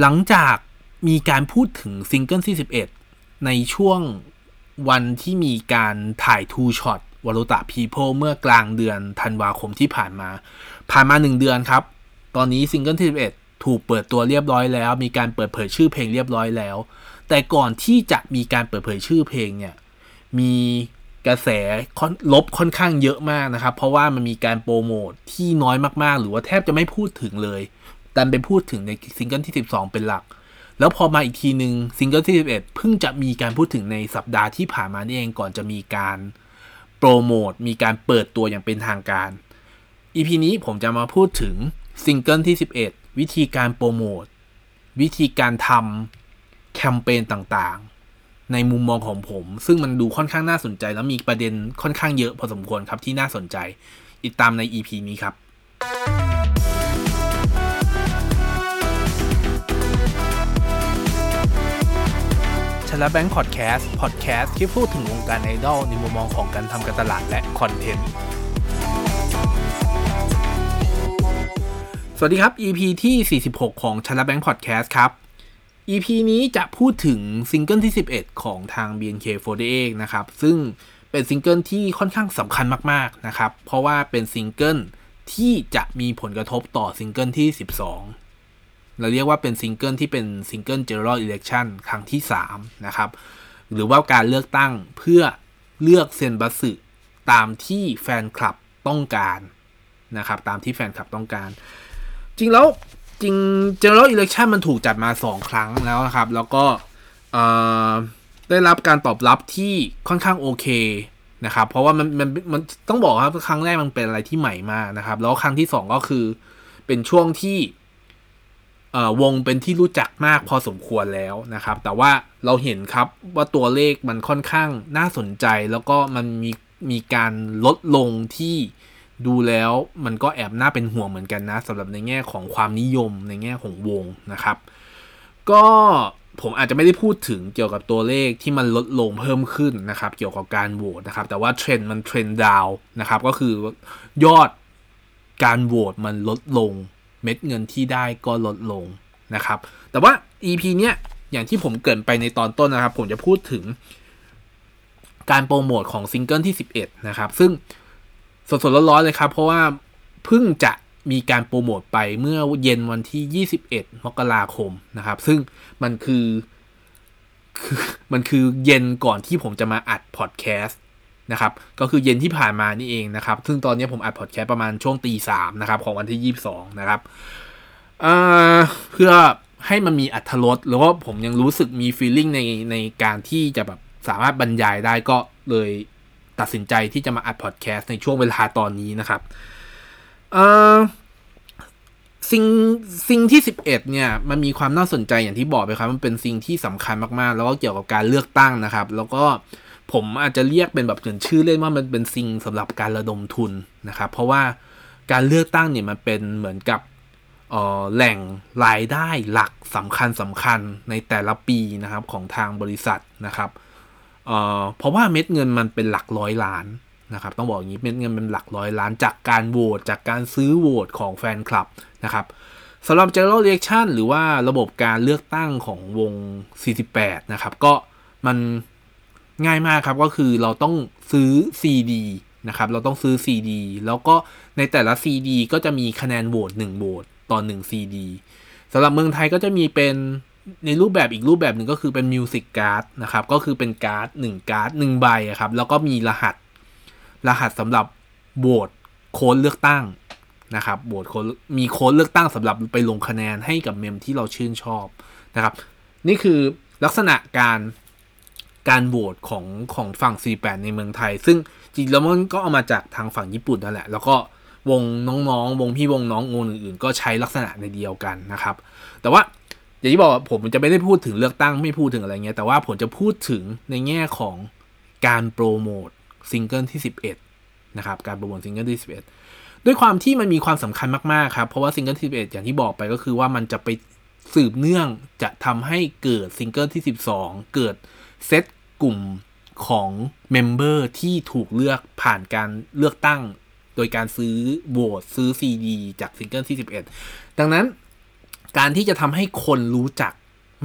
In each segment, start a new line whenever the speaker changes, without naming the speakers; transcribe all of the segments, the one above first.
หลังจากมีการพูดถึงซิงเกิลที่ 11 ในช่วงวันที่มีการถ่าย two-shot Warota People เมื่อกลางเดือนธันวาคมที่ผ่านมา ผ่านมา 1 เดือนครับ ตอนนี้ซิงเกิลที่ 11 ถูกเปิดตัวเรียบร้อยแล้ว มีการเปิดเผยชื่อเพลงเรียบร้อยแล้ว แต่ก่อนที่จะมีการเปิดเผยชื่อเพลงเนี่ย มีกระแสลบค่อนข้างเยอะมากนะครับ เพราะว่ามันมีการโปรโมทที่น้อยมากๆ หรือว่าแทบจะไม่พูดถึงเลย แต่ไปพูดถึงในซิงเกิลที่ 12 เป็นหลัก แล้วพอมาอีกทีหนึ่งซิงเกิลที่ 11 เพิ่งจะมีการพูดถึงในสัปดาห์ที่ผ่านมานี่เองก่อนจะมีการโปรโมทมีการเปิดตัวอย่างเป็นทางการ EP นี้ผมจะมาพูดถึงซิงเกิลที่ 11 วิธีการโปรโมทวิธีการทำแคมเปญต่างๆ ในมุมมองของผม ซึ่งมันดูค่อนข้างน่าสนใจ แล้วมีประเด็นค่อนข้างเยอะพอสมควรครับที่น่าสนใจ ติดตามใน EP นี้ครับ ชลแบงค์พอดแคสต์พอดแคสต์ที่พูดถึงวงการไอดอลในมุมมองของการทำการตลาดและคอนเทนต์ สวัสดีครับ EP ที่ 46 ของชลแบงค์พอดแคสต์ครับ EP นี้จะพูดถึงซิงเกิลที่ 11 ของทาง BNK48 นะครับ ซึ่งเป็นซิงเกิลที่ค่อนข้างสำคัญมากๆนะครับ เพราะว่าเป็นซิงเกิลที่จะมีผลกระทบต่อซิงเกิลที่ 12 เราเรียกว่าเป็นซิงเกิลที่เป็นซิงเกิล general election ครั้งที่ 3 นะครับ หรือว่าการเลือกตั้งเพื่อเลือกเซนบัตสึตามที่แฟนคลับต้องการนะครับ ตามที่แฟนคลับต้องการ จริงแล้วจริง general election มันถูกจัดมา 2 ครั้งแล้วนะครับ แล้วก็ได้รับการตอบรับที่ค่อนข้างโอเคนะครับ เพราะว่ามันมันมันต้องบอกครับครั้งแรกมันเป็นอะไรที่ใหม่มากนะครับ แล้วครั้งที่ 2 ก็คือเป็นช่วงที่ วงเป็นที่รู้จักมากพอสมควรแล้วนะครับ แต่ว่าเราเห็นครับว่าตัวเลขมันค่อนข้างน่าสนใจ แล้วก็มันมีมีการลดลงที่ดูแล้วมันก็แอบน่าเป็นห่วงเหมือนกันนะสำหรับในแง่ของความนิยมในแง่ของวงนะครับ ก็ผมอาจจะไม่ได้พูดถึงเกี่ยวกับตัวเลขที่มันลดลงเพิ่มขึ้นนะครับ เกี่ยวกับการโหวตนะครับ แต่ว่าเทรนด์มัน trend down นะครับ ก็คือยอดการโหวตมันลดลง เม็ดเงินที่ได้ก็ลดลงนะครับ แต่ว่า EP เนี้ยอย่างที่ผมเกริ่นไปในตอนต้นนะครับ ผมจะพูดถึงการโปรโมทของซิงเกิลที่ 11 นะครับ ซึ่งสดๆร้อนๆเลยครับ เพราะว่าเพิ่งจะมีการโปรโมทไปเมื่อเย็นวันที่ 21 มกราคมนะครับ ซึ่งมันคือคือมันคือเย็นก่อนที่ผมจะมาอัดพอดแคสต์ นะครับก็คือเย็นที่ผ่านมานี่เองนะครับซึ่งตอนนี้ผมอัดพอดแคสต์ประมาณช่วงตีสามนะครับของวันที่ 22 นะครับเพื่อให้มันมีอรรถรสหรือว่าผมยังรู้สึกมี feeling ในในการที่จะแบบสามารถบรรยายได้ก็เลยตัดสินใจที่จะมาอัดพอดแคสต์ในช่วงเวลาตอนนี้นะครับสิ่งสิ่งที่ 11 เนี่ย มันมีความน่าสนใจอย่างที่บอกไปครับ มันเป็นสิ่งที่สำคัญมาก ๆ แล้วก็เกี่ยวกับการเลือกตั้งนะครับ แล้วก็ ผมอาจจะเรียกเป็นแบบเหมือนชื่อเล่นว่ามันเป็นสิ่งสำหรับการระดมทุนนะครับ เพราะว่าการเลือกตั้งเนี่ยมันเป็นเหมือนกับแหล่งรายได้หลักสำคัญสำคัญในแต่ละปีนะครับของทางบริษัทนะครับเเพราะว่าเม็ดเงินมันเป็นหลักร้อยล้านนะครับ ต้องบอกอย่างนี้เม็ดเงินเป็นหลักร้อยล้าน จากการโหวตจากการซื้อโหวตของแฟนคลับนะครับสำหรับ general election หรือว่าระบบการเลือกตั้งของวง 48 นะครับ ก็มัน ง่ายมากครับก็คือเราต้องซื้อ CD นะครับเราต้องซื้อ CD แล้วก็ในแต่ละ CD ก็จะมีคะแนนโหวต1โหวตต่อ1 CD สำหรับเมืองไทยก็จะมีเป็นในรูปแบบอีกรูปแบบหนึ่งก็คือเป็น music card นะครับก็คือเป็นการ์ด1การ์ด1ใบครับแล้วก็มีรหัส รหัสสำหรับ vote code เลือกตั้งนะครับ vote code มีโค้ดเลือกตั้งสำหรับไปลงคะแนนให้กับเมมที่เราชื่นชอบนะครับนี่คือลักษณะการ การโหวตของของฝั่ง 48 ในเมืองไทย ซึ่งจริงแล้วมันก็เอามาจากทางฝั่งญี่ปุ่นนั่นแหละ แล้วก็วงน้องๆ วงพี่วงน้องวงอื่นๆ ก็ใช้ลักษณะในเดียวกันนะครับ แต่ว่าอย่างที่บอกผมจะไม่ได้พูดถึงเลือกตั้งไม่พูดถึงอะไรเงี้ย แต่ว่าผมจะพูดถึงในแง่ของการโปรโมทซิงเกิลที่ 11 นะครับ การโปรโมทซิงเกิลที่ 11 ด้วยความที่มันมีความสำคัญมากๆครับ เพราะว่าซิงเกิลที่11 อย่างที่บอกไปก็คือว่ามันจะไปสืบเนื่องจะทำให้เกิดซิงเกิลที่ 12 เกิดเซต กลุ่มของ member ที่ถูกเลือกผ่านการเลือกตั้ง โดยการซื้อโหวตซื้อซีดีจากซิงเกิลที่11 ดังนั้นการที่จะทำให้คนรู้จัก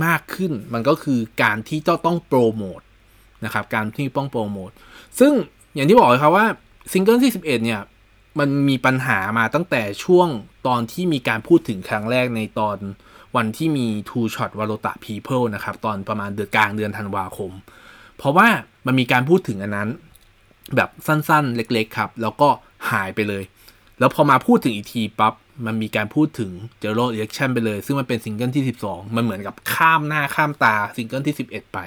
มากขึ้น มันก็คือการที่เจ้าต้องโปรโมทนะครับ การที่ต้องโปรโมท ซึ่งอย่างที่บอกเลยครับว่าซิงเกิลที่11 เนี่ย มันมีปัญหามาตั้งแต่ช่วงตอนที่มีการพูดถึงครั้งแรกในตอนวันที่มี Two Shot w a l o t a People นะครับ ตอนประมาณเดือนกลางเดือนธันวาคม เพราะว่ามันมีการพูดถึงอันนั้น แบบสั้นๆ เล็กๆครับ แล้วก็หายไปเลย แล้วพอมาพูดถึงอีกทีปั๊บมันมีการพูดถึงเจอโรเรียกชันไปเลย ซึ่งมันเป็นซิงเกิลที่ 12 มันเหมือนกับข้ามหน้าข้ามตาซิงเกิลที่ 11 ไป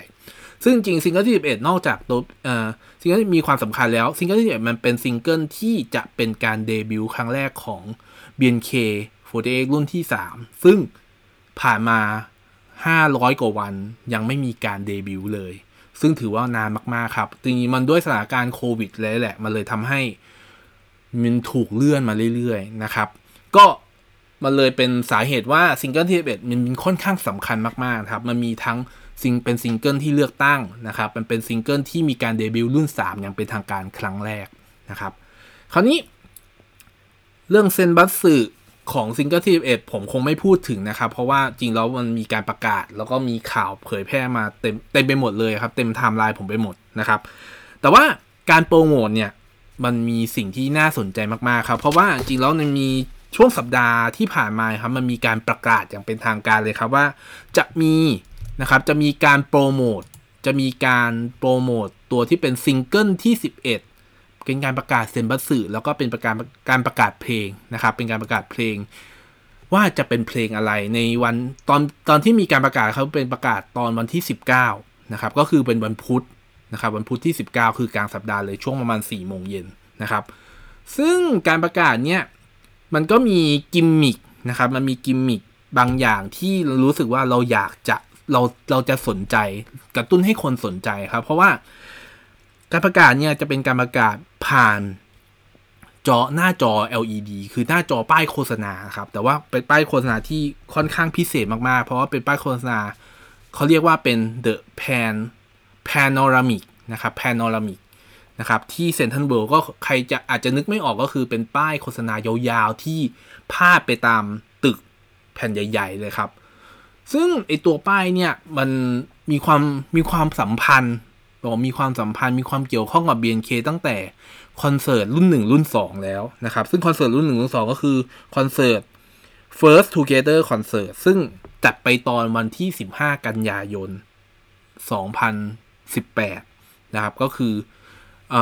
ซึ่งจริงซิงเกิลที่ 11 นอกจากตัวเอ่อซิงเกิลที่มีความสำคัญแล้วซิงเกิลที่11มันเป็นซิงเกิลที่จะเป็นการเดบิวต์ครั้งแรกของ BNK48 รุ่นที่ 3 ซึ่งผ่านมา 500 กว่าวันยังไม่มีการเดบิวต์เลย ซึ่งถือว่านานมากๆครับจริงๆมันด้วยสถานการณ์โควิดเลยแหละ มันเลยทำให้มันถูกเลื่อนมาเรื่อยๆนะครับ ก็มันเลยเป็นสาเหตุว่าซิงเกิลที่11มันค่อนข้างสำคัญมากๆครับ มันมีทั้งซิงเป็นซิงเกิลที่เลือกตั้งนะครับ มันเป็นซิงเกิลที่มีการเดบิวต์รุ่น 3 อย่างเป็นทางการครั้งแรกนะครับ คราวนี้ เรื่องเซนบัตสึ ของซิงเกิลที่11ผมคงไม่พูดถึงนะครับ เพราะว่าจริงแล้วมันมีการประกาศ แล้วก็มีข่าวเผยแพร่มาเต็มเต็มไปหมดเลยครับ เต็มไทม์ไลน์ผมไปหมดนะครับ แต่ว่าการโปรโมทเนี่ยมันมีสิ่งที่น่าสนใจมากๆครับ เพราะว่าจริงแล้วมันมีช่วงสัปดาห์ที่ผ่านมาครับ มันมีการประกาศอย่างเป็นทางการเลยครับว่า จะมีนะครับจะมีการโปรโมทจะมีการโปรโมทตัวที่เป็นซิงเกิลที่ 11 เป็นการประกาศเซนบัตสึแล้วก็เป็นประกาศการประกาศเพลงนะครับ เป็นการประกาศเพลง ว่าจะเป็นเพลงอะไรในวันตอนตอนที่มีการประกาศเขาเป็นประกาศตอนวันที่ 19นะครับก็คือเป็นวันพุธนะครับวันพุธที่ 19 คือกลางสัปดาห์เลยช่วงประมาณ4โมงเย็นนะครับ ซึ่งการประกาศเนี่ยมันก็มีกิมมิคนะครับมันมีกิมมิคบางอย่างที่รู้สึกว่าเราอยากจะเราเราจะสนใจกระตุ้นให้คนสนใจครับ เพราะว่า การประกาศเนี่ยจะเป็นการประกาศผ่านจอหน้าจอ LED คือหน้าจอป้ายโฆษณาครับ แต่ว่าเป็นป้ายโฆษณาที่ค่อนข้างพิเศษมากๆ เพราะว่าเป็นป้ายโฆษณาเขาเรียกว่าเป็น the pan panoramic นะครับ panoramic นะครับ ที่เซนทันเวิลด์ก็ใครจะอาจจะนึกไม่ออกก็คือเป็นป้ายโฆษณายาวๆ ที่พาดไปตามตึกแผ่นใหญ่ ๆ เลยครับ ซึ่งไอตัวป้ายเนี่ยมันมีความมีความสัมพันธ์ บอกมีความสัมพันธ์มีความเกี่ยวข้องกับ BNK ตั้งแต่คอนเสิร์ตรุ่น 1 รุ่น 2 แล้วนะครับ ซึ่งคอนเสิร์ตรุ่น 1 รุ่น 2 ก็คือคอนเสิร์ต First Together Concert ซึ่งจัดไปตอนวันที่ 15 กันยายน 2018 นะครับ ก็คืออ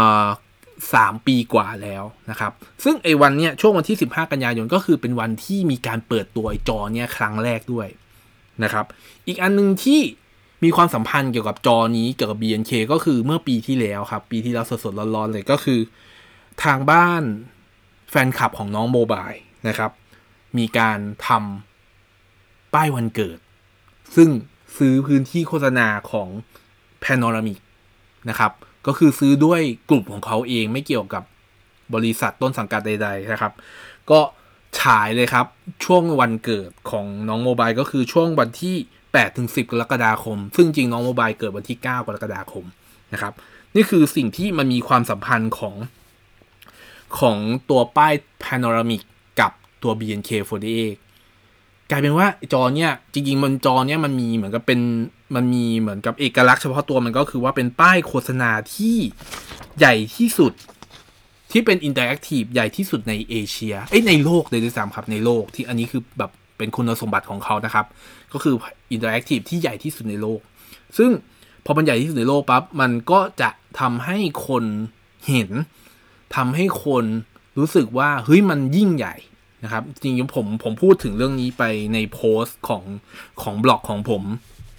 สามปีกว่าแล้วนะครับ ซึ่งไอ้วันเนี้ยช่วงวันที่ 15 กันยายนก็คือเป็นวันที่มีการเปิดตัวจอเนี่ยครั้งแรกด้วยนะครับ อีกอันหนึ่งที่ มีความสัมพันธ์เกี่ยวกับจอนี้เกี่ยวกับ BNK ก็คือเมื่อปีที่แล้วครับ ปีที่แล้วสดๆร้อนๆเลยก็คือ ทางบ้านแฟนคลับของน้องโมบายนะครับ มีการทำป้ายวันเกิด ซึ่งซื้อพื้นที่โฆษณาของ Panoramic นะครับ ก็คือซื้อด้วยกลุ่มของเขาเองไม่เกี่ยวกับบริษัทต้นสังกัดใด ๆ นะครับ ก็ฉายเลยครับ ช่วงวันเกิดของน้องโมบายก็คือช่วงวันที่ 8ถึง10 กรกฎาคม ซึ่งจริงน้องโมบายเกิดวันที่ 9 กรกฎาคมนะครับ นี่คือสิ่งที่มันมีความสัมพันธ์ของของตัวป้าย Panoramic กับตัว BNK48 กลายเป็นว่าจอเนี่ยจริงๆมันจอเนี่ยมันมีเหมือนกับเป็นมันมีเหมือนกับเอกลักษณ์เฉพาะตัวมันก็คือว่าเป็นป้ายโฆษณาที่ใหญ่ที่สุดที่เป็น interactive ใหญ่ที่สุดในเอเชีย เอ้ยในโลกเลยด้วยซ้ำครับในโลกที่อันนี้คือแบบ เป็นคุณสมบัติของเขานะครับ ก็คือ interactive ที่ใหญ่ที่สุดในโลก ซึ่งพอมันใหญ่ที่สุดในโลกปั๊บมันก็จะทำให้คนเห็นทำให้คนรู้สึกว่าเฮ้ยมันยิ่งใหญ่นะครับ จริงๆผมผมพูดถึงเรื่องนี้ไปในโพสต์ของของบล็อกของผม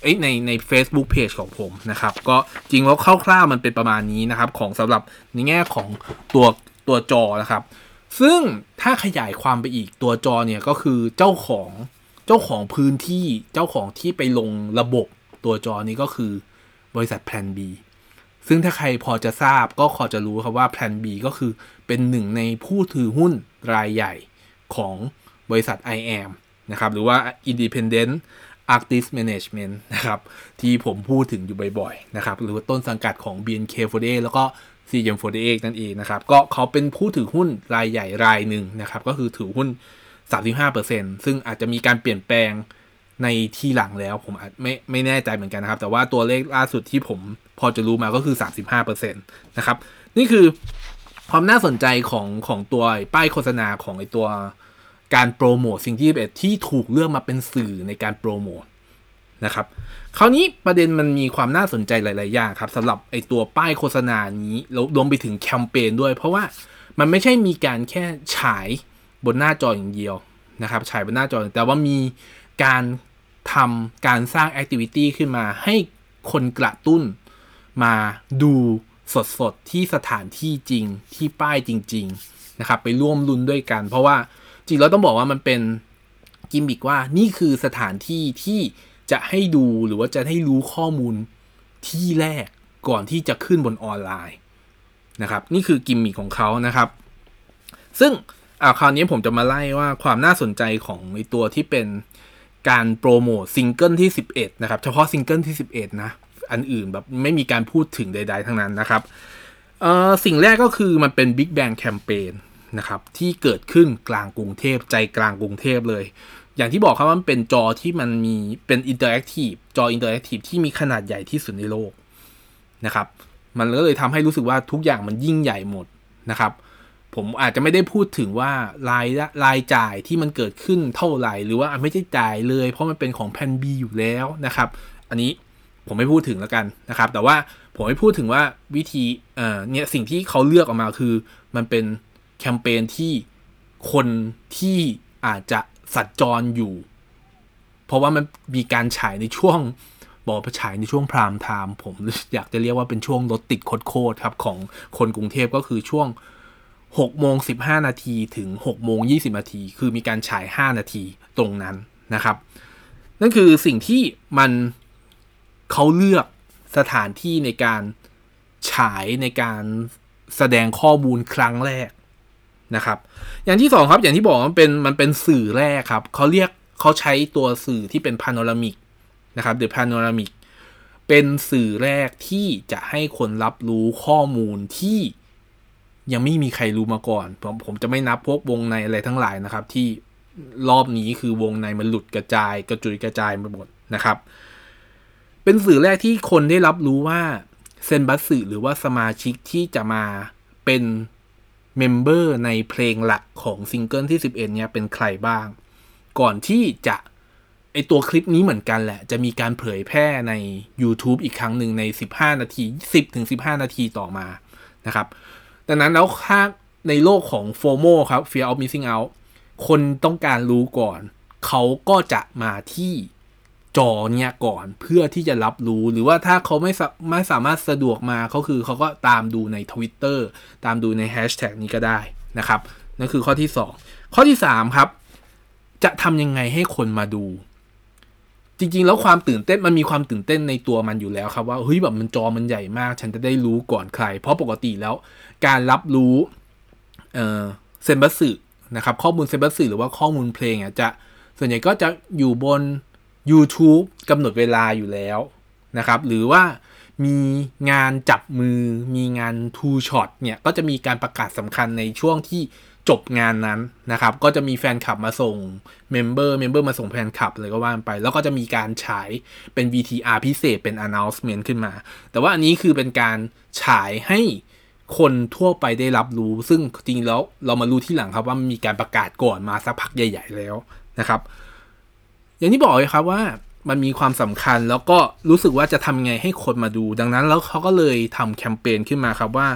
เอ้ในใน Facebook Page ของผมนะครับ ก็จริงแล้วคร่าวๆมันเป็นประมาณนี้นะครับ ของสำหรับในแง่ของตัวตัวจอนะครับ ซึ่งถ้าขยายความไปอีกตัวจอเนี่ยก็คือเจ้าของเจ้าของพื้นที่เจ้าของที่ไปลงระบบตัวจอนี้ก็คือบริษัท Plan B ซึ่งถ้าใครพอจะทราบก็พอจะรู้ครับว่า Plan B ก็คือเป็นหนึ่งในผู้ถือหุ้นรายใหญ่ของบริษัท IAM นะครับ หรือว่า Independent Artist Management นะครับ ที่ผมพูดถึงอยู่บ่อยๆ นะครับ หรือว่าต้นสังกัดของ BNK48 แล้วก็ CM48 นั่นเองนะครับ ก็เขาเป็นผู้ถือหุ้นรายใหญ่รายหนึ่งนะครับ ก็คือถือหุ้น 35%ซึ่งอาจจะมีการเปลี่ยนแปลงในที่หลังแล้วผมอาจไม่ไม่แน่ใจเหมือนกันนะครับ แต่ว่าตัวเลขล่าสุดที่ผมพอจะรู้มาก็คือ 35%นะครับ นี่คือความน่าสนใจของของตัวป้ายโฆษณาของไอตัวการโปรโมทสิ่งที่เอ็ดที่ถูกเลือกมาเป็นสื่อในการโปรโมท นะครับคราวนี้ประเด็นมันมีความน่าสนใจหลาย ๆ อย่างครับสำหรับไอตัวป้ายโฆษณานี้แล้วรวมไปถึงแคมเปญด้วย เพราะว่ามันไม่ใช่มีการแค่ฉายบนหน้าจออย่างเดียวนะครับฉายบนหน้าจอ แต่ว่ามีการทำการสร้างแอคทิวิตี้ขึ้นมาให้คนกระตุ้นมาดูสด ๆ ที่สถานที่จริงที่ป้ายจริง ๆ นะครับ ไปร่วมลุ้นด้วยกัน เพราะว่าจริงเราต้องบอกว่ามันเป็นกิมบิกว่านี่คือสถานที่ที่ จะให้ดูหรือว่าจะให้รู้ข้อมูลที่แรกก่อนที่จะขึ้นบนออนไลน์นะครับ นี่คือกิมมิคของเขานะครับ ซึ่งอ่าคราวนี้ผมจะมาไล่ว่าความน่าสนใจของในตัวที่เป็นการโปรโมทซิงเกิลที่ 11 นะครับ เฉพาะซิงเกิลที่ 11 นะ อันอื่นแบบไม่มีการพูดถึงใด ๆ ทั้งนั้นนะครับสิ่งแรกก็คือมันเป็น Big Bang Campaign นะครับ ที่เกิดขึ้นกลางกรุงเทพใจกลางกรุงเทพเลย อย่างที่บอกครับว่ามันเป็นจอที่มันมีเป็น interactive จอ interactive ที่มีขนาดใหญ่ที่สุดในโลกนะครับ มันก็เลยทำให้รู้สึกว่าทุกอย่างมันยิ่งใหญ่หมดนะครับ ผมอาจจะไม่ได้พูดถึงว่ารายรายจ่ายที่มันเกิดขึ้นเท่าไหร่ หรือว่าไม่ได้จ่ายเลย เพราะมันเป็นของแพนบีอยู่แล้วนะครับ อันนี้ผมไม่พูดถึงแล้วกันนะครับ แต่ว่าผมไม่พูดถึงว่าวิธีเอ่อเนี่ยสิ่งที่เขาเลือกออกมาคือ มันเป็นแคมเปญที่คนที่อาจจะ สัญจรอยู่ เพราะว่ามันมีการฉายในช่วงบอกฉายในช่วงพรามไทม์ผมอยากจะเรียกว่าเป็นช่วงรถติดโคตรครับของคนกรุงเทพก็คือช่วง6โมง15 นาทีถึง6โมง20 นาที คือมีการฉาย 5 นาทีตรงนั้นนะครับ นั่นคือสิ่งที่มันเขาเลือกสถานที่ในการฉายในการแสดงข้อมูลครั้งแรก นะครับ อย่างที่สองครับอย่างที่บอกมันเป็นมันเป็นสื่อแรกครับเขาเรียกเขาใช้ตัวสื่อที่เป็น panoramic นะครับ the panoramic เป็นสื่อแรกที่จะให้คนรับรู้ข้อมูลที่ยังไม่มีใครรู้มาก่อน ผมผมจะไม่นับพวกวงในอะไรทั้งหลายนะครับ ที่รอบนี้คือวงในมันหลุดกระจาย กระจุยกระจายไปหมดนะครับ เป็นสื่อแรกที่คนได้รับรู้ว่าเซนบัสสึหรือว่าสมาชิกที่จะมาเป็น member ในเพลงหลักของซิงเกิลที่ 11 เนี่ยเป็นใครบ้าง ก่อนที่จะไอตัวคลิปนี้เหมือนกันแหละ จะมีการเผยแพร่ใน YouTube อีกครั้งหนึ่งใน 15 นาที 10ถึง15 นาทีต่อมานะครับดังนั้นแล้วค่าในโลกของโฟโมครับ fear of missing out คนต้องการรู้ก่อน เขาก็จะมาที่ จอเนี่ยก่อนเพื่อที่จะรับรู้หรือว่าถ้าเขาไม่ไม่สามารถสะดวกมาเขาคือเขาก็ตามดูใน Twitter ตามดูในแฮชแท็กนี้ก็ได้นะครับนั่นคือข้อที่ 2 ข้อที่ 3 ครับ จะทำยังไงให้คนมาดู จริงๆ แล้วความตื่นเต้นมันมีความตื่นเต้นในตัวมันอยู่แล้วครับว่าเฮ้ยแบบมันจอมันใหญ่มาก ฉันจะได้รู้ก่อนใคร เพราะปกติแล้ว การรับรู้เซนบัสสึนะครับข้อมูลเซนบัสสึหรือว่าข้อมูลเพลงอะจะส่วนใหญ่ก็จะอยู่บน YouTube กำหนดเวลาอยู่แล้วนะครับ หรือว่ามีงานจับมือ มีงาน two-shot เนี่ย ก็จะมีการประกาศสำคัญในช่วงที่จบงานนั้นนะครับ ก็จะมีแฟนคลับมาส่ง member member มาส่งแฟนคลับเลยก็ว่าไป แล้วก็จะมีการฉายเป็น VTR พิเศษเป็น announcement ขึ้นมา แต่ว่าอันนี้คือเป็นการฉายให้คนทั่วไปได้รับรู้ ซึ่งจริงแล้วเรามารู้ทีหลังครับว่ามีการประกาศก่อนมาสักพักใหญ่ ๆ แล้วนะครับ อย่างที่บอกเลยครับว่ามันมีความสำคัญแล้วก็รู้สึกว่าจะทำไงให้คนมาดู ดังนั้นแล้วเขาก็เลยทำแคมเปญขึ้นมาครับว่า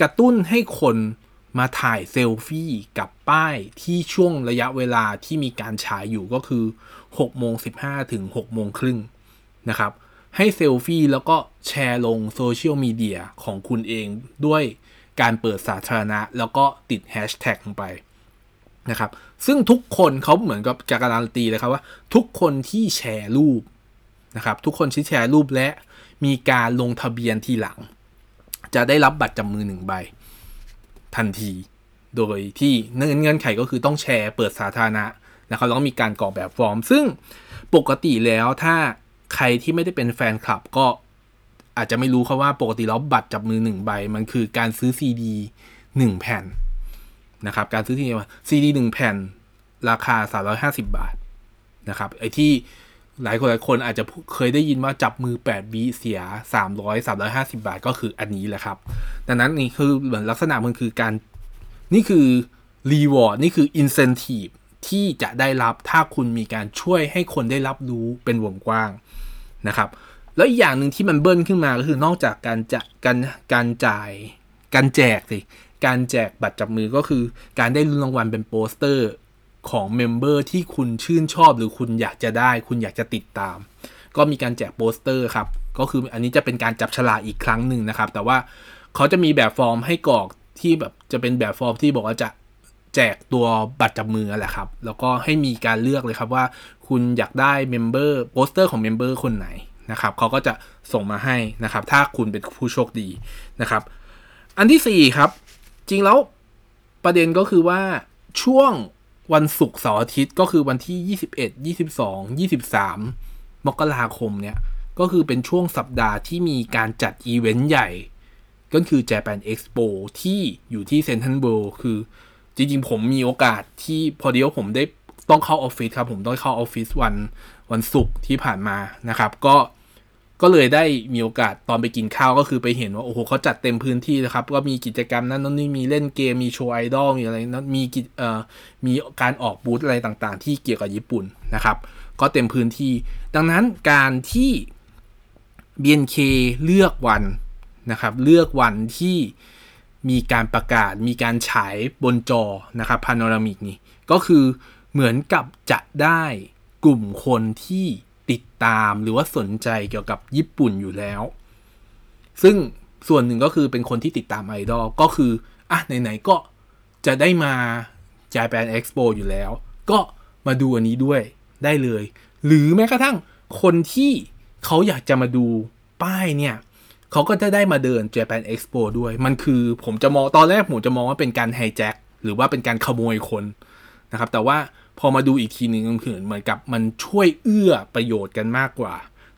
กระตุ้นให้คนมาถ่ายเซลฟี่กับป้ายที่ช่วงระยะเวลาที่มีการฉายอยู่ก็คือ6โมง15 ถึง6โมงครึ่งนะครับ ให้เซลฟี่แล้วก็แชร์ลงโซเชียลมีเดียของคุณเองด้วยการเปิดสาธารณะ แล้วก็ติดแฮชแท็กลงไป นะครับ ซึ่งทุกคนเขาเหมือนกับจะการันตีเลยครับว่า ทุกคนที่แชร์รูปนะครับทุกคนที่แชร์รูปและมีการลงทะเบียนทีหลัง จะได้รับบัตรจำมือหนึ่งใบ ทันที โดยที่เงื่อนไขก็คือต้องแชร์เปิดสาธารณะนะครับแล้วก็มีการกรอกแบบฟอร์ม ซึ่งปกติแล้วถ้าใครที่ไม่ได้เป็นแฟนคลับก็อาจจะไม่รู้ครับว่าปกติแล้วบัตรจับมือหนึ่งใบ มันคือการซื้อซีดีหนึ่งแผ่น นะครับ การซื้อซีดีซีดีหนึ่งแผ่น ราคาสามร้อยห้าสิบาทนะครับ ไอ้ที่ หลายคนหลายคนอาจจะเคยได้ยินว่าจับมือ8บีเสีย 300 350 บาทก็คืออันนี้แหละครับ ดังนั้นนี่คือเหมือนลักษณะมันคือการนี่คือรีวอร์ดนี่คืออินเซนティブที่จะได้รับถ้าคุณมีการช่วยให้คนได้รับรู้เป็นวงกว้างนะครับ แล้วอีกอย่างหนึ่งที่มันเบิ้ลขึ้นมาก็คือนอกจากการจะการการจ่ายการแจกสิ การแจกบัตรจับมือก็คือ การได้ลุ้นรางวัลเป็นโปสเตอร์ของ member ที่คุณชื่นชอบหรือคุณอยากจะได้ คุณอยากจะติดตาม ก็มีการแจกโปสเตอร์ครับ ก็คืออันนี้จะเป็นการจับฉลากอีกครั้งหนึ่งนะครับ แต่ว่าเขาจะมีแบบฟอร์มให้กรอกที่แบบจะเป็นแบบฟอร์มที่บอกว่าจะแจกตัวบัตรจับมือแหละครับ แล้วก็ให้มีการเลือกเลยครับว่าคุณอยากได้ member โปสเตอร์ของ member คนไหนนะครับเขาก็จะส่งมาให้นะครับ ถ้าคุณเป็นผู้โชคดีนะครับ อันที่ 4 ครับ จริงแล้วประเด็นก็คือว่าช่วงวันศุกร์เสาร์อาทิตย์ก็คือวันที่ 21 22 23 มกราคมเนี่ยก็คือเป็นช่วงสัปดาห์ที่มีการจัดอีเวนต์ใหญ่ ก็คือ Japan Expo ที่อยู่ที่เซนทรัลเวิลด์คือจริงๆ ผมมีโอกาสที่พอดีว่าผมได้ต้องเข้าออฟฟิศครับ ผมต้องเข้าออฟฟิศวันวันศุกร์ที่ผ่านมานะครับ ก็ ก็เลยได้มีโอกาสตอนไปกินข้าวก็คือไปเห็นว่าโอ้โหเขาจัดเต็มพื้นที่นะครับ ก็มีกิจกรรมนั้นนั่นนี่มีเล่นเกมมีโชว์ไอดอลมีอะไรนั้นมีกิจเอ่อมีการออกบูธอะไรต่างๆ ที่เกี่ยวกับญี่ปุ่นนะครับ ก็เต็มพื้นที่ ดังนั้นการที่ BNK เลือกวันนะครับ เลือกวันที่มีการประกาศมีการฉายบนจอนะครับพาโนรามิกนี่ก็คือเหมือนกับจะได้กลุ่มคนที่ ติดตามหรือว่าสนใจเกี่ยวกับญี่ปุ่นอยู่แล้ว ซึ่งส่วนหนึ่งก็คือเป็นคนที่ติดตามไอดอลก็คือ อะ ไหน ๆ ก็จะได้มา Japan Expo อยู่แล้ว ก็มาดูอันนี้ด้วยได้เลย หรือแม้กระทั่งคนที่เขาอยากจะมาดูป้ายเนี่ย เขาก็จะได้มาเดิน Japan Expo ด้วย มันคือผมจะมองตอนแรกผมจะมองว่าเป็นการ hijack หรือว่าเป็นการขโมยคนนะครับ แต่ว่า พอมาดูอีกทีหนึ่งก็คือเหมือนกับมันช่วยเอื้อประโยชน์กันมากกว่า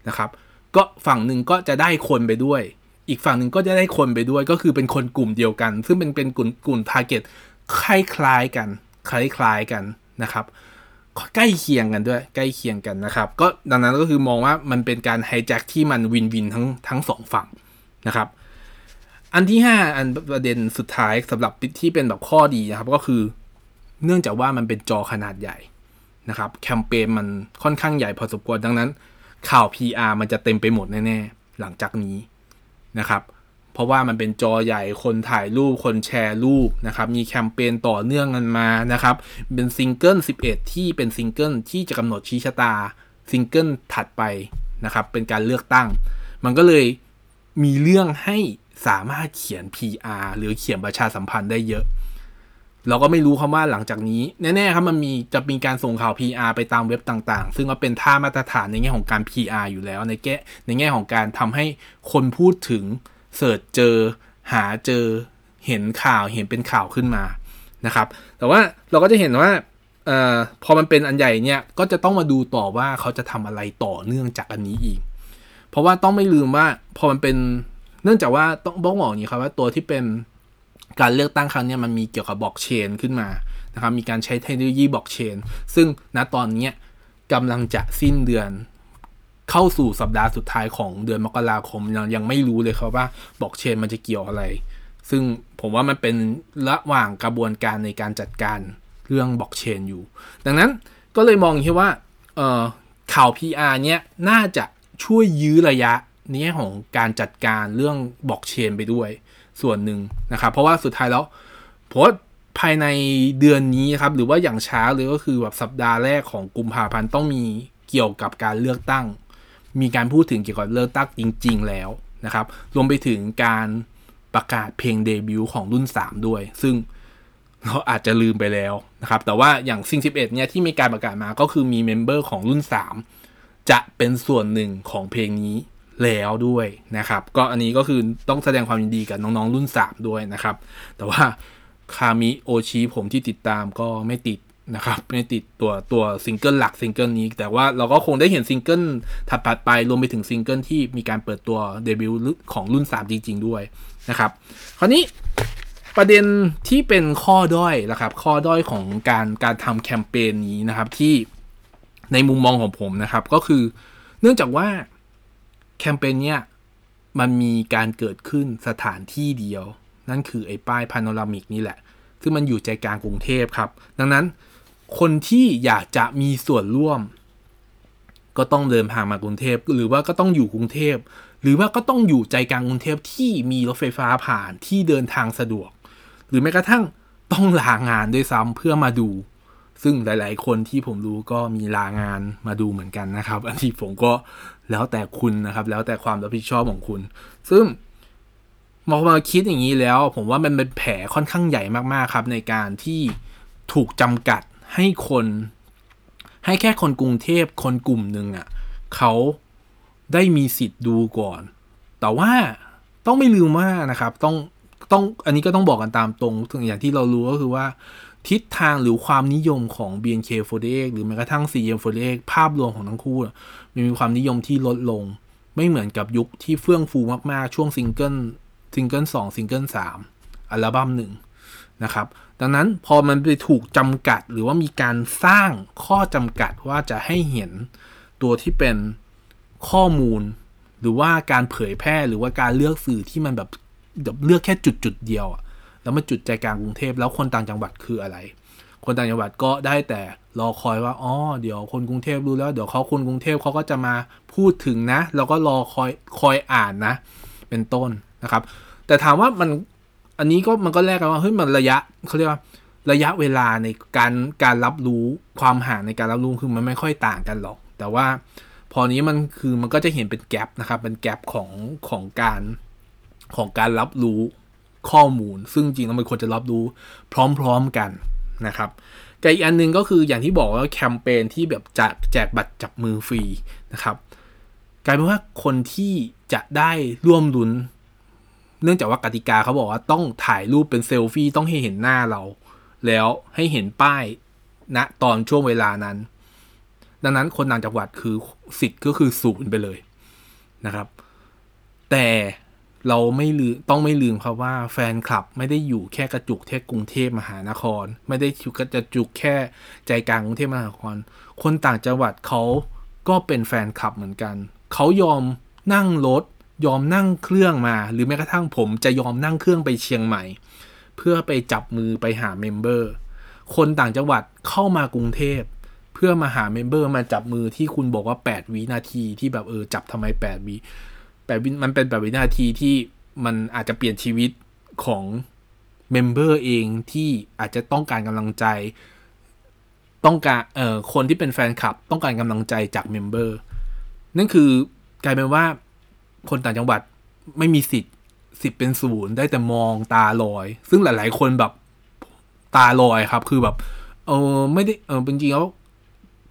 นะครับ ก็ฝั่งหนึ่งก็จะได้คนไปด้วย อีกฝั่งหนึ่งก็จะได้คนไปด้วย ก็คือเป็นคนกลุ่มเดียวกัน ซึ่งเป็นเป็นกลุ่มกลุ่ม target คล้ายๆกัน คล้ายๆกันนะครับใกล้เคียงกันด้วย ใกล้เคียงกันนะครับ ก็ดังนั้นก็คือมองว่ามันเป็นการ hijack ที่มัน win-win ทั้งทั้งสองฝั่งนะครับ อันที่ 5 อันประเด็นสุดท้ายสำหรับที่เป็นแบบข้อดีนะครับ ก็คือ เนื่องจากว่ามันเป็นจอขนาดใหญ่นะครับแคมเปญมันค่อนข้างใหญ่พอสมควรดังนั้น ข่าว PR มันจะเต็มไปหมดแน่ๆ หลังจากนี้นะครับ เพราะว่ามันเป็นจอใหญ่คนถ่ายรูปคนแชร์รูปนะครับ มีแคมเปญต่อเนื่องกันมานะครับ เป็นซิงเกิล 11 ที่เป็นซิงเกิลที่จะกำหนดชี้ชะตาซิงเกิลถัดไปนะครับ เป็นการเลือกตั้ง มันก็เลยมีเรื่องให้สามารถเขียน PR หรือเขียนประชาสัมพันธ์ได้เยอะ เราก็ไม่รู้คำว่าหลังจากนี้ แน่ๆครับมันมีจะมีการส่งข่าว PR ไปตามเว็บต่างๆ ซึ่งก็เป็นท่ามาตรฐานในแง่ของการ PR อยู่แล้วในแง่ในแง่ของการทำให้คนพูดถึงเสิร์ชเจอ หาเจอเห็นข่าวเห็นเป็นข่าวขึ้นมานะครับ แต่ว่าเราก็จะเห็นว่าออพอมันเป็นอันใหญ่เนี่ยก็จะต้องมาดูต่อว่าเขาจะทำอะไรต่อเนื่องจากอันนี้อีก เพราะว่าต้องไม่ลืมว่าพอมันเป็นเนื่องจากว่าต้องบอกอย่างนี้ครับว่าตัวที่เป็น การเลือกตั้งครั้งนี้มันมีเกี่ยวกับบล็อกเชนขึ้นมานะครับมีการใช้เทคโนโลยีบล็อกเชนซึ่งณตอนนี้กำลังจะสิ้นเดือนเข้าสู่สัปดาห์สุดท้ายของเดือนมกราคมยังยังไม่รู้เลยครับว่าบล็อกเชนมันจะเกี่ยวอะไร ซึ่งผมว่ามันเป็นระหว่างกระบวนการในการจัดการเรื่องบล็อกเชนอยู่ ดังนั้นก็เลยมองที่ว่าข่าว PR เนี้ยน่าจะช่วยยื้อระยะนี้ของการจัดการเรื่องบล็อกเชนไปด้วย ส่วนหนึ่งนะครับ เพราะว่าสุดท้ายแล้วโพสภายในเดือนนี้ครับ หรือว่าอย่างช้าเลยก็คือแบบสัปดาห์แรกของกุมภาพันธ์ต้องมีเกี่ยวกับการเลือกตั้ง มีการพูดถึงเกี่ยวกับเลือกตั้งจริง ๆ แล้วนะครับ รวมไปถึงการประกาศเพลงเดบิวต์ของรุ่น 3 ด้วย ซึ่งเราอาจจะลืมไปแล้วนะครับ แต่ว่าอย่างซิง11เนี่ยที่มีการประกาศมาก็คือมี member ของรุ่น 3 จะเป็นส่วนหนึ่งของเพลงนี้ แล้วด้วยนะครับ ก็อันนี้ก็คือต้องแสดงความยินดีกับน้องๆรุ่น 3 ด้วยนะครับ แต่ว่าคามิโอชิผมที่ติดตามก็ไม่ติดนะครับไม่ติดตัวตัวซิงเกิลหลักซิงเกิลนี้ แต่ว่าเราก็คงได้เห็นซิงเกิลถัดไปรวมไปถึงซิงเกิลที่มีการเปิดตัวเดบิวต์ของรุ่น 3 จริง ๆ ด้วยนะครับ คราวนี้ประเด็นที่เป็นข้อด้อยนะครับ ข้อด้อยของการการทำแคมเปญนี้นะครับที่ในมุมมองของผมนะครับ ก็คือเนื่องจากว่า แคมเปญเนี้ยมันมีการเกิดขึ้นสถานที่เดียว นั่นคือไอ้ป้าย panoramic นี่แหละ ซึ่งมันอยู่ใจกลางกรุงเทพครับ ดังนั้นคนที่อยากจะมีส่วนร่วม ก็ต้องเดินทางมากรุงเทพหรือว่าก็ต้องอยู่กรุงเทพหรือว่าก็ต้องอยู่ใจกลางกรุงเทพที่มีรถไฟฟ้าผ่านที่เดินทางสะดวก หรือแม้กระทั่งต้องลางานด้วยซ้ำเพื่อมาดู ซึ่งหลาย ๆ คนที่ผมรู้ก็มีลางานมาดูเหมือนกันนะครับ อันที่ผมก็แล้วแต่คุณนะครับ แล้วแต่ความรับผิดชอบของคุณ ซึ่งมองมาคิดอย่างนี้แล้ว ผมว่ามันเป็นแผลค่อนข้างใหญ่มาก ๆ ครับ ในการที่ถูกจำกัดให้คน ให้แค่คนกรุงเทพคนกลุ่มหนึ่งอะ่ะเขาได้มีสิทธิ์ดูก่อน แต่ว่าต้องไม่ลืมว่านะครับ ต้องต้องอันนี้ก็ต้องบอกกันตามตรงถึงอย่างที่เรารู้ก็คือว่า ทิศทางหรือความนิยมของ BNK48 หรือแม้กระทั่ง CM48 ภาพรวมของทั้งคู่มันมีความนิยมที่ลดลง ไม่เหมือนกับยุคที่เฟื่องฟูมากๆ ช่วงซิงเกิลซิงเกิลสองซิงเกิลสามอัลบั้มหนึ่งนะครับ ดังนั้นพอมันไปถูกจำกัดหรือว่ามีการสร้างข้อจำกัดว่าจะให้เห็นตัวที่เป็นข้อมูล หรือว่าการเผยแพร่หรือว่าการเลือกสื่อที่มันแบบเลือกแค่จุดจุดเดียวอะ แล้วมาจุดใจกลางกรุงเทพแล้วคนต่างจังหวัดคืออะไร คนต่างจังหวัดก็ได้แต่รอคอยว่าอ๋อเดี๋ยวคนกรุงเทพรู้แล้วเดี๋ยวเขาคนกรุงเทพเขาก็จะมาพูดถึงนะ แล้วก็รอคอยคอยอ่านนะ เป็นต้นนะครับ แต่ถามว่ามันอันนี้ก็มันก็แลกกันว่าเฮ้ยมันระยะเขาเรียกว่าระยะเวลาในการการรับรู้ความห่างในการรับรู้คือมันไม่ค่อยต่างกันหรอก แต่ว่าพอนี้มันคือมันก็จะเห็นเป็นแกลบนะครับเป็นแกลบของของการของการรับรู้ ข้อมูล ซึ่งจริงแล้วมันควรจะรับรู้พร้อมๆกันนะครับกับอีกอันนึงก็คืออย่างที่บอกว่าแคมเปญที่แบบจะแจกบัตรจับมือฟรีนะครับกลายเป็นว่าคนที่จะได้ร่วมลุ้น เนื่องจากว่ากติกาเขาบอกว่าต้องถ่ายรูปเป็นเซลฟี่ต้องให้เห็นหน้าเรา แล้วให้เห็นป้ายณนะตอนช่วงเวลานั้น ดังนั้นคนต่างจังหวัดคือสิทธิ์ก็คือศูนย์ไปเลยนะครับ แต่ เราไม่ลืมต้องไม่ลืมครับว่าแฟนคลับไม่ได้อยู่แค่กระจุกแค่กรุงเทพมหานคร ไม่ได้อยู่กระจุดแค่ใจกลางกรุงเทพมหานคร คนต่างจังหวัดเขาก็เป็นแฟนคลับเหมือนกัน เขายอมนั่งรถยอมนั่งเครื่องมา หรือแม้กระทั่งผมจะยอมนั่งเครื่องไปเชียงใหม่ เพื่อไปจับมือไปหา member คนต่างจังหวัดเข้ามากรุงเทพเพื่อมาหา member มาจับมือที่คุณบอกว่า 8 วินาทีที่แบบเออจับทำไม 8 วิ แปดวิมันเป็นแปดวินาทีที่มันอาจจะเปลี่ยนชีวิตของ member เองที่อาจจะต้องการกำลังใจ ต้องการเอ่อคนที่เป็นแฟนคลับ ต้องการกำลังใจจาก member นั่นคือกลายเป็นว่าคนต่างจังหวัดไม่มีสิทธิ์สิทธิ์เป็นศูนย์ได้แต่มองตาลอย ซึ่งหลาย ๆ คนแบบตาลอยครับ คือแบบ เออไม่ได้เออจริงๆแล้ว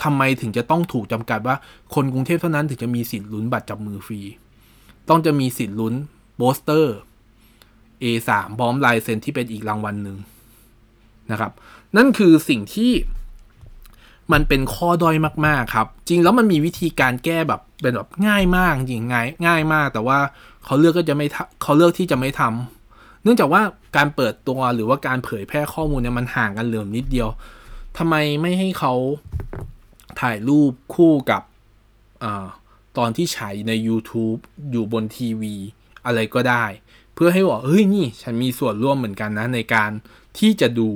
ทำไมถึงจะต้องถูกจำกัดว่า คนกรุงเทพเท่านั้นถึงจะมีสิทธิ์ลุ้นบัตรจับมือฟรี ต้องจะมีสิทธิ์ลุ้นโบสเตอร์ A3 พร้อมลายเซ็นที่เป็นอีกรางวัลหนึ่งนะครับ นั่นคือสิ่งที่มันเป็นข้อด้อยมาก ๆ ครับ จริงแล้วมันมีวิธีการแก้แบบเป็นแบบง่ายมากจริงง่ายง่ายมาก แต่ว่าเขาเลือกก็จะไม่เขาเลือกที่จะไม่ทำเนื่องจากว่าการเปิดตัวหรือว่าการเผยแพร่ข้อมูลเนี่ยมันห่างกันเหลือมนิดเดียวทำไมไม่ให้เขาถ่ายรูปคู่กับอ ตอนที่ฉายใน YouTube อยู่บนทีวี อะไรก็ได้ เพื่อให้บอกเฮ้ยนี่ฉันมีส่วนร่วมเหมือนกันนะ ในการที่จะดู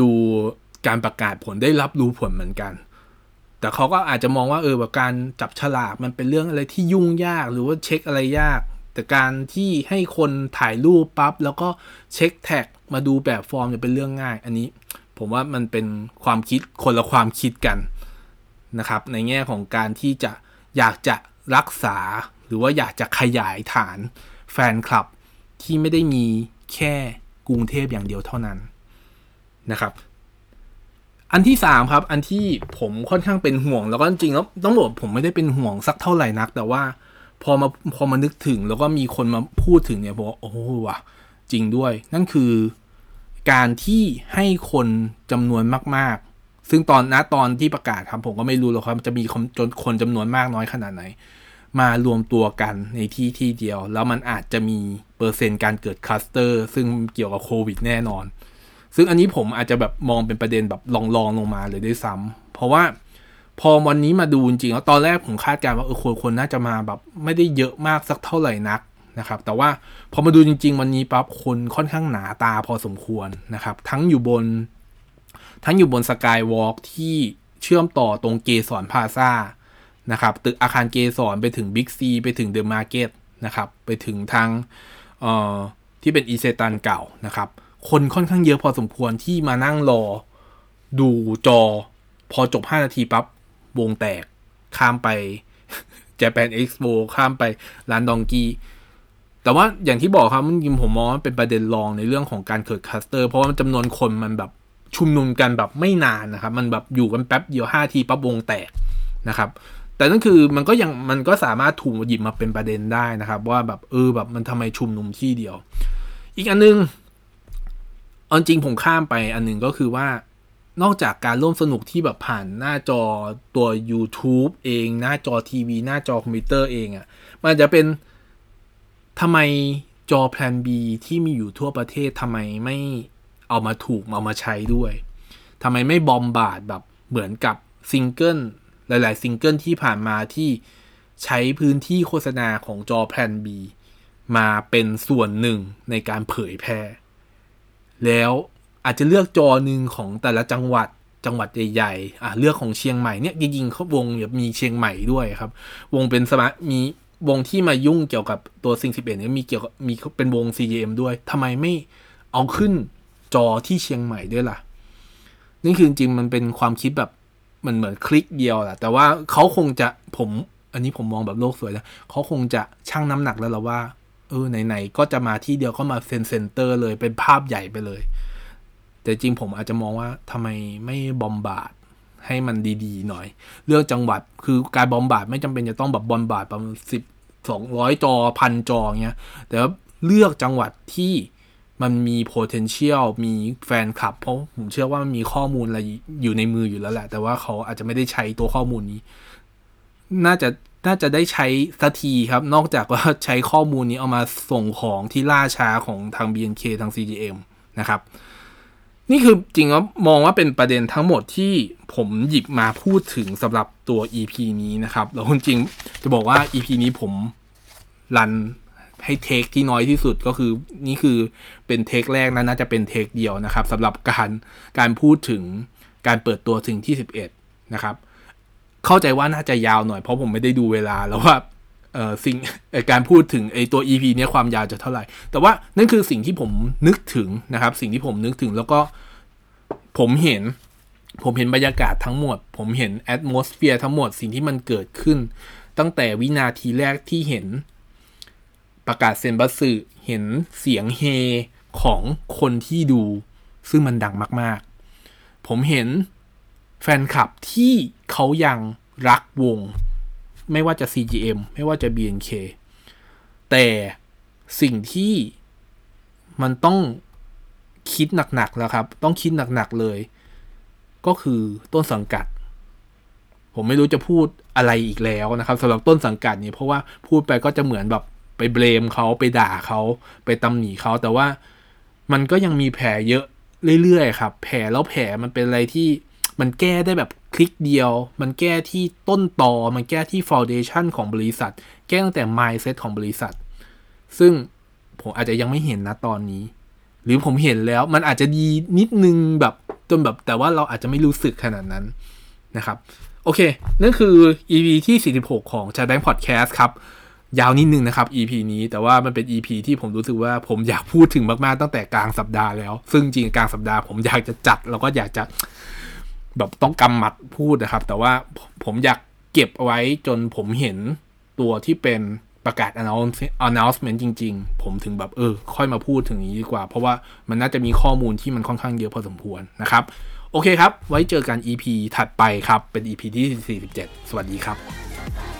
ดูการประกาศผลได้รับรู้ผลเหมือนกัน แต่เขาก็อาจจะมองว่าเออแบบการจับฉลากมันเป็นเรื่องอะไรที่ยุ่งยากหรือว่าเช็คอะไรยาก แต่การที่ให้คนถ่ายรูปปั๊บแล้วก็เช็คแท็กมาดูแบบฟอร์มจะเป็นเรื่องง่าย อันนี้ ผมว่ามันเป็นความคิดคนละความคิดกัน นะครับ ในแง่ของการที่จะอยากจะรักษา หรือว่าอยากจะขยายฐานแฟนคลับที่ไม่ได้มีแค่กรุงเทพอย่างเดียวเท่านั้นนะครับ อันที่สามครับ อันที่ผมค่อนข้างเป็นห่วง แล้วก็จริงแล้วต้องบอกผมไม่ได้เป็นห่วงสักเท่าไหร่นัก แต่ว่าพอมาพอมานึกถึง แล้วก็มีคนมาพูดถึงเนี่ยบอกโอ้ว่ะจริงด้วย นั่นคือการที่ให้คนจำนวนมาก ซึ่งตอนนะตอนที่ประกาศครับผมก็ไม่รู้หรอกครับจะมีคนคนจำนวนมากน้อยขนาดไหน มารวมตัวกันในที่ที่เดียว แล้วมันอาจจะมีเปอร์เซ็นต์การเกิดคลัสเตอร์ ซึ่งเกี่ยวกับโควิดแน่นอน ซึ่งอันนี้ผมอาจจะแบบมองเป็นประเด็นแบบลองๆลงมาเลยด้วยซ้ำเพราะว่าพอวันนี้มาดูจริงๆแล้วตอนแรกผมคาดการณ์ว่าเออคนคนน่าจะมาแบบไม่ได้เยอะมากสักเท่าไหร่นักนะครับ แต่ว่าพอมาดูจริง ๆ วันนี้ปั๊บคนค่อนข้างหนาตาพอสมควรนะครับ ทั้งอยู่บน ทั้งอยู่บนสกายวอล์กที่เชื่อมต่อตรงเกสรพลาซ่านะครับ ตึกอาคารเกสรไปถึงบิ๊กซีไปถึงเดอะมาร์เก็ตนะครับ ไปถึงทางเอ่อที่เป็นอีเซตันเก่านะครับ คนค่อนข้างเยอะพอสมควรที่มานั่งรอ ดูจอ พอจบ 5 นาทีปั๊บวงแตก ข้ามไป Japan Expo ข้ามไปร้านดองกีแต่ว่าอย่างที่บอกครับมันยิมผมมองว่าเป็นประเด็นรองในเรื่องของการเกิดคัสเตอร์ เพราะว่าจำนวนคนมันแบบ ชุมนุมกันแบบไม่นานนะครับ มันแบบอยู่กันแป๊บเดียวห้าทีปั๊บวงแตกนะครับ แต่นั่นคือมันก็ยังมันก็สามารถถูกหยิบมาเป็นประเด็นได้นะครับ ว่าแบบเออแบบมันทำไมชุมนุมที่เดียว อีกอันนึงเอาจริงผมข้ามไปอันนึงก็คือว่านอกจากการร่วมสนุกที่แบบผ่านหน้าจอตัว YouTube เอง หน้าจอทีวี หน้าจอคอมพิวเตอร์เองอะ่ะ มันจะเป็นทำไมจอแพลน B ที่มีอยู่ทั่วประเทศทำไมไม่ เอามาถูกเอามาใช้ด้วยทำไมไม่ bombard แบบเหมือนกับซิงเกิลหลาย ๆ ซิงเกิลที่ผ่านมาที่ใช้พื้นที่โฆษณาของจอแพลน B มาเป็นส่วนหนึ่งในการเผยแพร่ แล้วอาจจะเลือกจอหนึ่งของแต่ละจังหวัดจังหวัดใหญ่ๆอะเลือกของเชียงใหม่เนี่ยจริงๆเขาวงแบบมีเชียงใหม่ด้วยครับ วงเป็นสมามีวงที่มายุ่งเกี่ยวกับตัวซิงสิบเอ็ดเนี่ยมีเกี่ยวกับมีเป็นวง CGM ด้วยทำไมไม่เอาขึ้น จอที่เชียงใหม่ด้วยล่ะ นี่คือจริงมันเป็นความคิดแบบมันเหมือนคลิกเดียวแหละแต่ว่าเขาคงจะผม อันนี้ผมมองแบบโลกสวยแล้วเขาคงจะชั่งน้ำหนักแล้วละว่าเออไหนๆก็จะมาที่เดียวก็มาเซนเซนเตอร์เลยเป็นภาพใหญ่ไปเลย แต่จริงผมอาจจะมองว่าทำไมไม่บอมบาดให้มันดีๆหน่อย เรื่องจังหวัดคือการบอมบาดไม่จำเป็นจะต้องแบบบอมบาดประมาณสิบสองร้อยจอพันจอเงี้ยแต่ว่าเลือกจังหวัดที่ มันมี potential มีแฟนคลับ เพราะผมเชื่อว่ามันมีข้อมูลอะไรอยู่ในมืออยู่แล้วแหละ แต่ว่าเขาอาจจะไม่ได้ใช้ตัวข้อมูลนี้ น่าจะน่าจะได้ใช้สักทีครับ นอกจากว่าใช้ข้อมูลนี้เอามาส่งของที่ล่าช้าของทาง BNK ทาง CGM นะครับ นี่คือจริงว่ามองว่าเป็นประเด็นทั้งหมดที่ผมหยิบมาพูดถึงสำหรับตัว EP นี้นะครับ แล้วจริงจะบอกว่า EP นี้ผมรัน ให้เทคที่น้อยที่สุดก็คือนี่คือเป็นเทคแรกนะน่าจะเป็นเทคเดียวนะครับสำหรับการการพูดถึงการเปิดตัวสิ่งที่ 11 นะครับ เข้าใจว่าน่าจะยาวหน่อยเพราะผมไม่ได้ดูเวลาแล้วว่าเออสิ่งการพูดถึงไอตัว EP เนี้ยความยาวจะเท่าไหร่ แต่ว่านั่นคือสิ่งที่ผมนึกถึงนะครับ สิ่งที่ผมนึกถึงแล้วก็ผมเห็น ผมเห็นบรรยากาศทั้งหมด ผมเห็นแอดมอสเฟียร์ทั้งหมดสิ่งที่มันเกิดขึ้น ตั้งแต่วินาทีแรกที่เห็น ประกาศเซนบัสสึเห็นเสียงเฮของคนที่ดู ซึ่งมันดังมากๆ ผมเห็นแฟนคลับที่เขายังรักวง ไม่ว่าจะ CGM ไม่ว่าจะ BNK แต่สิ่งที่มันต้องคิดหนักๆแล้วครับ ต้องคิดหนักๆเลย ก็คือต้นสังกัด ผมไม่รู้จะพูดอะไรอีกแล้วนะครับสำหรับต้นสังกัดนี่เพราะว่าพูดไปก็จะเหมือนแบบ ไปเบลมเขาไปด่าเขาไปตำหนิเขาแต่ว่ามันก็ยังมีแผลเยอะเรื่อยๆครับ แผลแล้วแผลมันเป็นอะไรที่มันแก้ได้แบบคลิกเดียว มันแก้ที่ต้นตอมันแก้ที่ฟาวเดชันของบริษัท แก้ตั้งแต่ mindset ของบริษัท ซึ่งผมอาจจะยังไม่เห็นนะตอนนี้ หรือผมเห็นแล้วมันอาจจะดีนิดนึงแบบจนแบบแต่ว่าเราอาจจะไม่รู้สึกขนาดนั้นนะครับ โอเค นั่นคือ EP ที่ 46 ของ c h a t Bank Podcast ครับ ยาวนิดนึงนะครับ EP นี้แต่ว่ามันเป็น EP ที่ผมรู้สึกว่าผมอยากพูดถึงมากๆ ตั้งแต่กลางสัปดาห์แล้ว ซึ่งจริงกลางสัปดาห์ผมอยากจะจัด แล้วก็อยากจะแบบต้องกำหมัดพูดนะครับ แต่ว่าผมอยากเก็บเอาไว้จนผมเห็นตัวที่เป็นประกาศ announcement จริง ๆ ผมถึงแบบเออ ค่อยมาพูดถึงนี้ดีกว่า เพราะว่ามันน่าจะมีข้อมูลที่มันค่อนข้างเยอะพอสมควรนะครับ โอเคครับ ไว้เจอกัน EP ถัดไปครับ เป็น EP ที่ 47 สวัสดีครับ